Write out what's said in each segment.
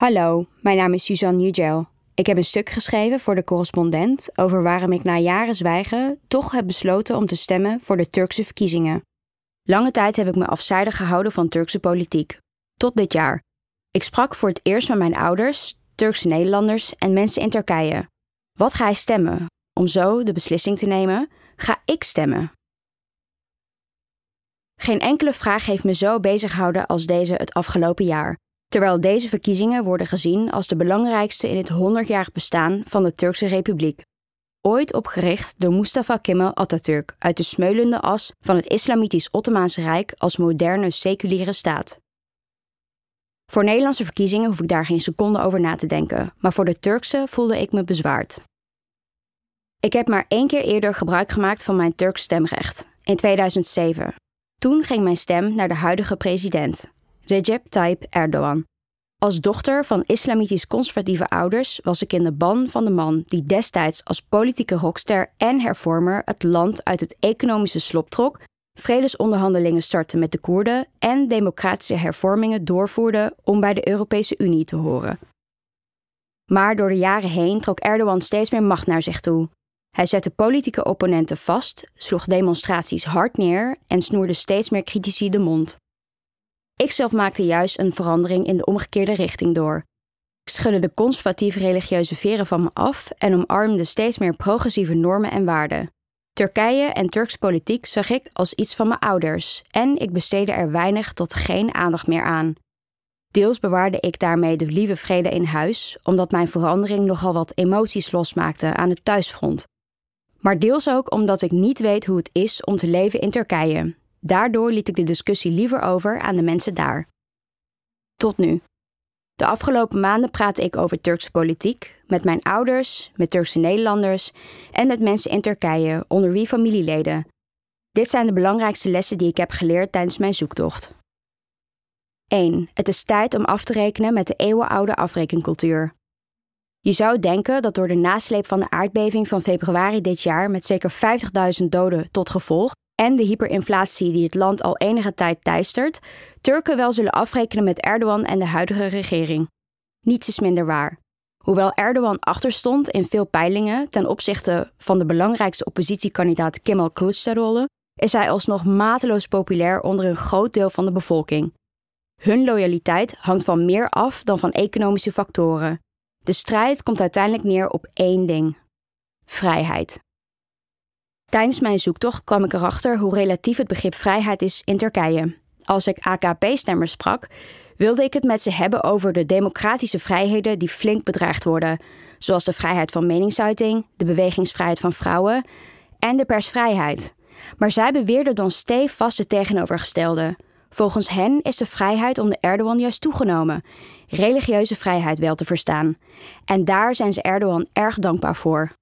Hallo, mijn naam is Suzanne Yücel. Ik heb een stuk geschreven voor de correspondent over waarom ik na jaren zwijgen toch heb besloten om te stemmen voor de Turkse verkiezingen. Lange tijd heb ik me afzijdig gehouden van Turkse politiek. Tot dit jaar. Ik sprak voor het eerst met mijn ouders, Turkse Nederlanders en mensen in Turkije. Wat ga je stemmen? Om zo de beslissing te nemen: ga ik stemmen? Geen enkele vraag heeft me zo bezig gehouden als deze het afgelopen jaar terwijl deze verkiezingen worden gezien als de belangrijkste in het 100-jarig bestaan van de Turkse Republiek. Ooit opgericht door Mustafa Kemal Atatürk uit de smeulende as van het Islamitisch Ottomaanse Rijk als moderne seculiere staat. Voor Nederlandse verkiezingen hoef ik daar geen seconde over na te denken, maar voor de Turkse voelde ik me bezwaard. Ik heb maar één keer eerder gebruik gemaakt van mijn Turks stemrecht, in 2007. Toen ging mijn stem naar de huidige president, Recep Tayyip Erdogan. Als dochter van islamitisch-conservatieve ouders was ik in de ban van de man die destijds als politieke rockster en hervormer het land uit het economische slop trok, vredesonderhandelingen startte met de Koerden en democratische hervormingen doorvoerde om bij de Europese Unie te horen. Maar door de jaren heen trok Erdogan steeds meer macht naar zich toe. Hij zette politieke opponenten vast, sloeg demonstraties hard neer en snoerde steeds meer critici de mond. Ik zelf maakte juist een verandering in de omgekeerde richting door. Ik schudde de conservatieve religieuze veren van me af en omarmde steeds meer progressieve normen en waarden. Turkije en Turks politiek zag ik als iets van mijn ouders en ik besteedde er weinig tot geen aandacht meer aan. Deels bewaarde ik daarmee de lieve vrede in huis, omdat mijn verandering nogal wat emoties losmaakte aan het thuisfront. Maar deels ook omdat ik niet weet hoe het is om te leven in Turkije Daardoor liet ik de discussie liever over aan de mensen daar. Tot nu. De afgelopen maanden praatte ik over Turkse politiek met mijn ouders, met Turkse Nederlanders en met mensen in Turkije, onder wie familieleden. Dit zijn de belangrijkste lessen die ik heb geleerd tijdens mijn zoektocht. 1. Het is tijd om af te rekenen met de eeuwenoude afrekencultuur. Je zou denken dat door de nasleep van de aardbeving van februari dit jaar met zeker 50.000 doden tot gevolg en de hyperinflatie die het land al enige tijd teistert, Turken wel zullen afrekenen met Erdogan en de huidige regering. Niets is minder waar. Hoewel Erdogan achterstond in veel peilingen ten opzichte van de belangrijkste oppositiekandidaat Kemal Kılıçdaroğlu, is hij alsnog mateloos populair onder een groot deel van de bevolking. Hun loyaliteit hangt van meer af dan van economische factoren. De strijd komt uiteindelijk neer op één ding: vrijheid. Tijdens mijn zoektocht kwam ik erachter hoe relatief het begrip vrijheid is in Turkije. Als ik AKP-stemmers sprak, wilde ik het met ze hebben over de democratische vrijheden die flink bedreigd worden, zoals de vrijheid van meningsuiting, de bewegingsvrijheid van vrouwen en de persvrijheid. Maar zij beweerden dan stevast het tegenovergestelde. Volgens hen is de vrijheid onder Erdogan juist toegenomen, religieuze vrijheid wel te verstaan. En daar zijn ze Erdogan erg dankbaar voor.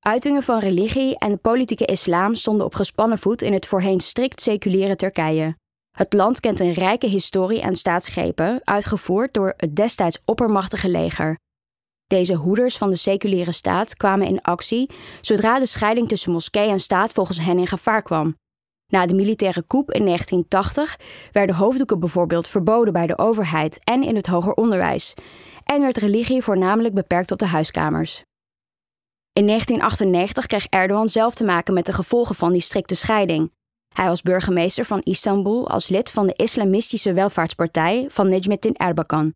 Uitingen van religie en de politieke islam stonden op gespannen voet in het voorheen strikt seculiere Turkije. Het land kent een rijke historie en staatsgrepen, uitgevoerd door het destijds oppermachtige leger. Deze hoeders van de seculiere staat kwamen in actie zodra de scheiding tussen moskee en staat volgens hen in gevaar kwam. Na de militaire coup in 1980 werden hoofddoeken bijvoorbeeld verboden bij de overheid en in het hoger onderwijs, en werd religie voornamelijk beperkt tot de huiskamers. In 1998 kreeg Erdogan zelf te maken met de gevolgen van die strikte scheiding. Hij was burgemeester van Istanbul als lid van de islamistische welvaartspartij van Necmettin Erbakan.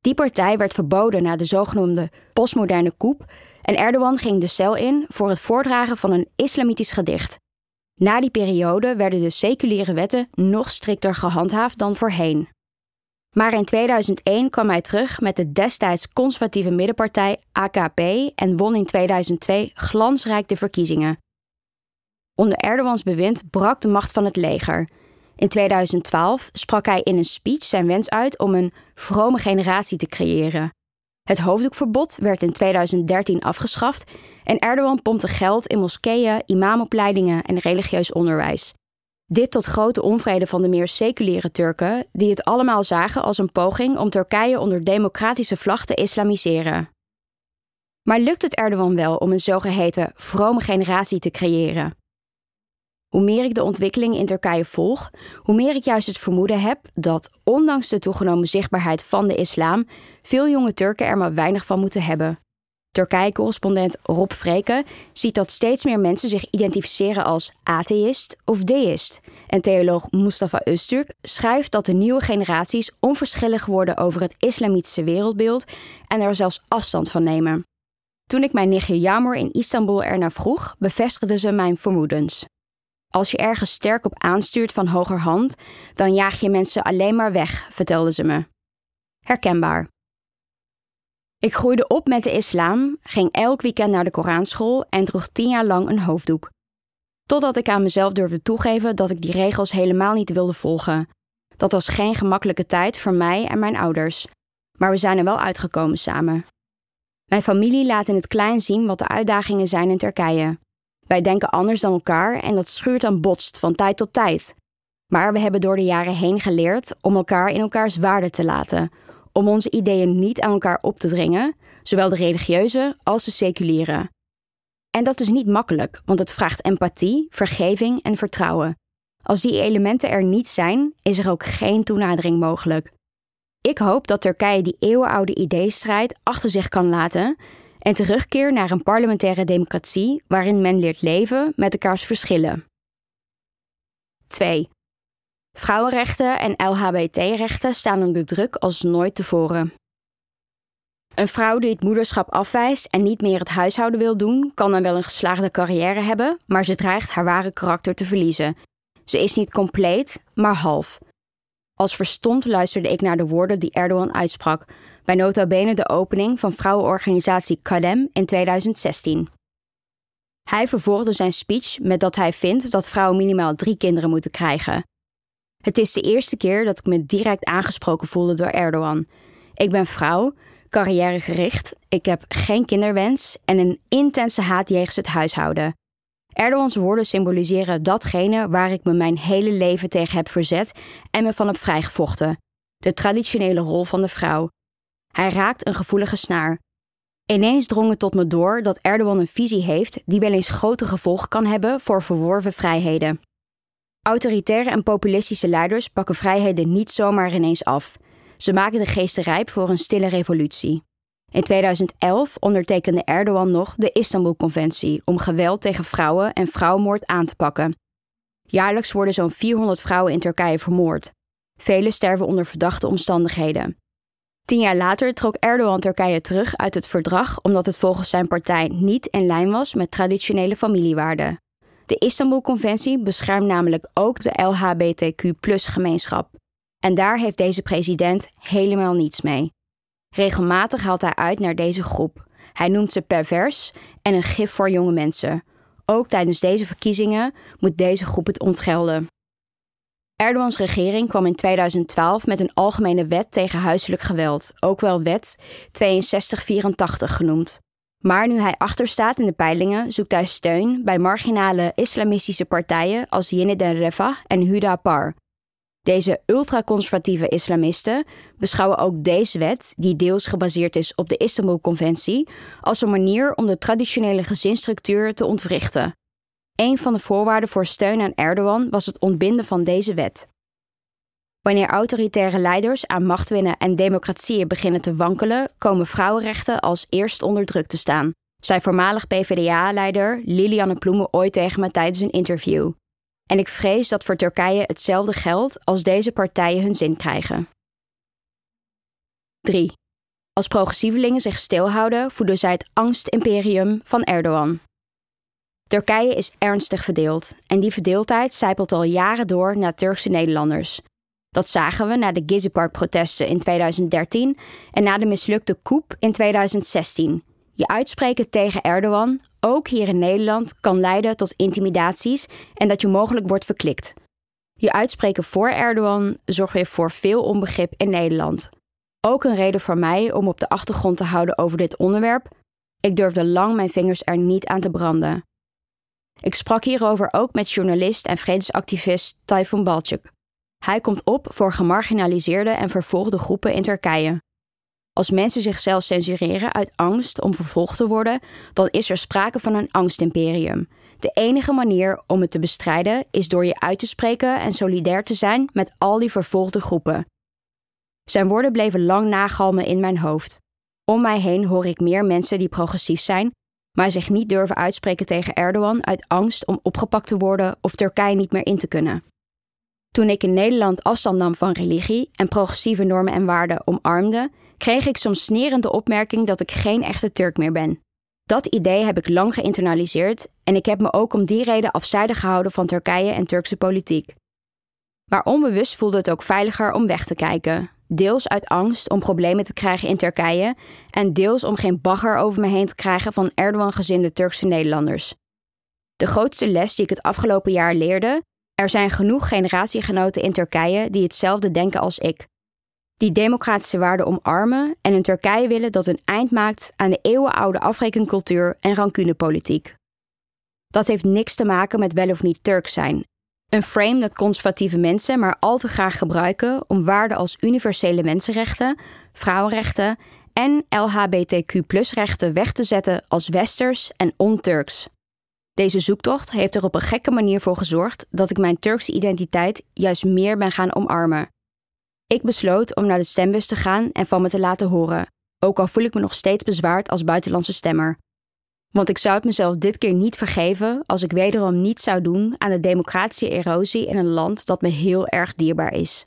Die partij werd verboden na de zogenoemde postmoderne coup en Erdogan ging de cel in voor het voordragen van een islamitisch gedicht. Na die periode werden de seculiere wetten nog strikter gehandhaafd dan voorheen. Maar in 2001 kwam hij terug met de destijds conservatieve middenpartij AKP en won in 2002 glansrijk de verkiezingen. Onder Erdogans bewind brak de macht van het leger. In 2012 sprak hij in een speech zijn wens uit om een vrome generatie te creëren. Het hoofddoekverbod werd in 2013 afgeschaft en Erdogan pompte geld in moskeeën, imamopleidingen en religieus onderwijs. Dit tot grote onvrede van de meer seculiere Turken, die het allemaal zagen als een poging om Turkije onder democratische vlag te islamiseren. Maar lukt het Erdogan wel om een zogeheten vrome generatie te creëren? Hoe meer ik de ontwikkeling in Turkije volg, hoe meer ik juist het vermoeden heb dat, ondanks de toegenomen zichtbaarheid van de islam, veel jonge Turken er maar weinig van moeten hebben. Turkije-correspondent Rob Vreken ziet dat steeds meer mensen zich identificeren als atheïst of deïst. En theoloog Mustafa Öztürk schrijft dat de nieuwe generaties onverschillig worden over het islamitische wereldbeeld en er zelfs afstand van nemen. Toen ik mijn nichtje Jamor in Istanbul ernaar vroeg, bevestigde ze mijn vermoedens. Als je ergens sterk op aanstuurt van hogerhand, dan jaag je mensen alleen maar weg, vertelde ze me. Herkenbaar. Ik groeide op met de islam, ging elk weekend naar de Koranschool en droeg tien jaar lang een hoofddoek. Totdat ik aan mezelf durfde toegeven dat ik die regels helemaal niet wilde volgen. Dat was geen gemakkelijke tijd voor mij en mijn ouders. Maar we zijn er wel uitgekomen samen. Mijn familie laat in het klein zien wat de uitdagingen zijn in Turkije. Wij denken anders dan elkaar en dat schuurt en botst van tijd tot tijd. Maar we hebben door de jaren heen geleerd om elkaar in elkaars waarde te laten, om onze ideeën niet aan elkaar op te dringen, zowel de religieuze als de seculiere. En dat is niet makkelijk, want het vraagt empathie, vergeving en vertrouwen. Als die elementen er niet zijn, is er ook geen toenadering mogelijk. Ik hoop dat Turkije die eeuwenoude ideestrijd achter zich kan laten en terugkeert naar een parlementaire democratie waarin men leert leven met elkaars verschillen. 2. Vrouwenrechten en LHBT-rechten staan onder druk als nooit tevoren. Een vrouw die het moederschap afwijst en niet meer het huishouden wil doen, kan dan wel een geslaagde carrière hebben, maar ze dreigt haar ware karakter te verliezen. Ze is niet compleet, maar half. Als verstomd luisterde ik naar de woorden die Erdogan uitsprak, bij nota bene de opening van vrouwenorganisatie Kadem in 2016. Hij vervolgde zijn speech met dat hij vindt dat vrouwen minimaal drie kinderen moeten krijgen. Het is de eerste keer dat ik me direct aangesproken voelde door Erdogan. Ik ben vrouw, carrièregericht, ik heb geen kinderwens en een intense haat jegens het huishouden. Erdogans woorden symboliseren datgene waar ik me mijn hele leven tegen heb verzet en me van heb vrijgevochten: de traditionele rol van de vrouw. Hij raakt een gevoelige snaar. Ineens drong het tot me door dat Erdogan een visie heeft die wel eens grote gevolgen kan hebben voor verworven vrijheden. Autoritaire en populistische leiders pakken vrijheden niet zomaar ineens af. Ze maken de geesten rijp voor een stille revolutie. In 2011 ondertekende Erdogan nog de Istanbul-conventie om geweld tegen vrouwen en vrouwenmoord aan te pakken. Jaarlijks worden zo'n 400 vrouwen in Turkije vermoord. Velen sterven onder verdachte omstandigheden. Tien jaar later trok Erdogan Turkije terug uit het verdrag omdat het volgens zijn partij niet in lijn was met traditionele familiewaarden. De Istanbul-conventie beschermt namelijk ook de LHBTQ-gemeenschap. En daar heeft deze president helemaal niets mee. Regelmatig haalt hij uit naar deze groep. Hij noemt ze pervers en een gif voor jonge mensen. Ook tijdens deze verkiezingen moet deze groep het ontgelden. Erdogans regering kwam in 2012 met een algemene wet tegen huiselijk geweld, ook wel wet 6284 genoemd. Maar nu hij achterstaat in de peilingen, zoekt hij steun bij marginale islamistische partijen als Yeniden Refah en Huda Par, deze ultraconservatieve islamisten beschouwen ook deze wet, die deels gebaseerd is op de Istanbul-conventie, als een manier om de traditionele gezinsstructuur te ontwrichten. Een van de voorwaarden voor steun aan Erdogan was het ontbinden van deze wet. Wanneer autoritaire leiders aan macht winnen en democratieën beginnen te wankelen, komen vrouwenrechten als eerst onder druk te staan, zei voormalig PvdA-leider Lilianne Ploemen ooit tegen me tijdens een interview. En ik vrees dat voor Turkije hetzelfde geldt als deze partijen hun zin krijgen. 3. Als progressievelingen zich stilhouden, voeden zij het angstimperium van Erdogan. Turkije is ernstig verdeeld en die verdeeldheid zijpelt al jaren door naar Turkse Nederlanders. Dat zagen we na de Gezi-park-protesten in 2013 en na de mislukte coup in 2016. Je uitspreken tegen Erdogan, ook hier in Nederland, kan leiden tot intimidaties en dat je mogelijk wordt verklikt. Je uitspreken voor Erdogan zorgt weer voor veel onbegrip in Nederland. Ook een reden voor mij om op de achtergrond te houden over dit onderwerp. Ik durfde lang mijn vingers er niet aan te branden. Ik sprak hierover ook met journalist en vredesactivist Tayfun Balcuk. Hij komt op voor gemarginaliseerde en vervolgde groepen in Turkije. Als mensen zichzelf censureren uit angst om vervolgd te worden, dan is er sprake van een angstimperium. De enige manier om het te bestrijden is door je uit te spreken en solidair te zijn met al die vervolgde groepen. Zijn woorden bleven lang nagalmen in mijn hoofd. Om mij heen hoor ik meer mensen die progressief zijn, maar zich niet durven uitspreken tegen Erdogan uit angst om opgepakt te worden of Turkije niet meer in te kunnen. Toen ik in Nederland afstand nam van religie en progressieve normen en waarden omarmde, kreeg ik soms snerende opmerking dat ik geen echte Turk meer ben. Dat idee heb ik lang geïnternaliseerd en ik heb me ook om die reden afzijdig gehouden van Turkije en Turkse politiek. Maar onbewust voelde het ook veiliger om weg te kijken. Deels uit angst om problemen te krijgen in Turkije en deels om geen bagger over me heen te krijgen van Erdogan-gezinde Turkse Nederlanders. De grootste les die ik het afgelopen jaar leerde: er zijn genoeg generatiegenoten in Turkije die hetzelfde denken als ik die democratische waarden omarmen en in Turkije willen dat een eind maakt aan de eeuwenoude afrekencultuur en rancunepolitiek. Dat heeft niks te maken met wel of niet Turk zijn. Een frame dat conservatieve mensen maar al te graag gebruiken om waarden als universele mensenrechten, vrouwenrechten en LHBTQ-rechten weg te zetten als westers en on-Turks. Deze zoektocht heeft er op een gekke manier voor gezorgd dat ik mijn Turkse identiteit juist meer ben gaan omarmen. Ik besloot om naar de stembus te gaan en van me te laten horen, ook al voel ik me nog steeds bezwaard als buitenlandse stemmer. Want ik zou het mezelf dit keer niet vergeven als ik wederom niets zou doen aan de democratische erosie in een land dat me heel erg dierbaar is.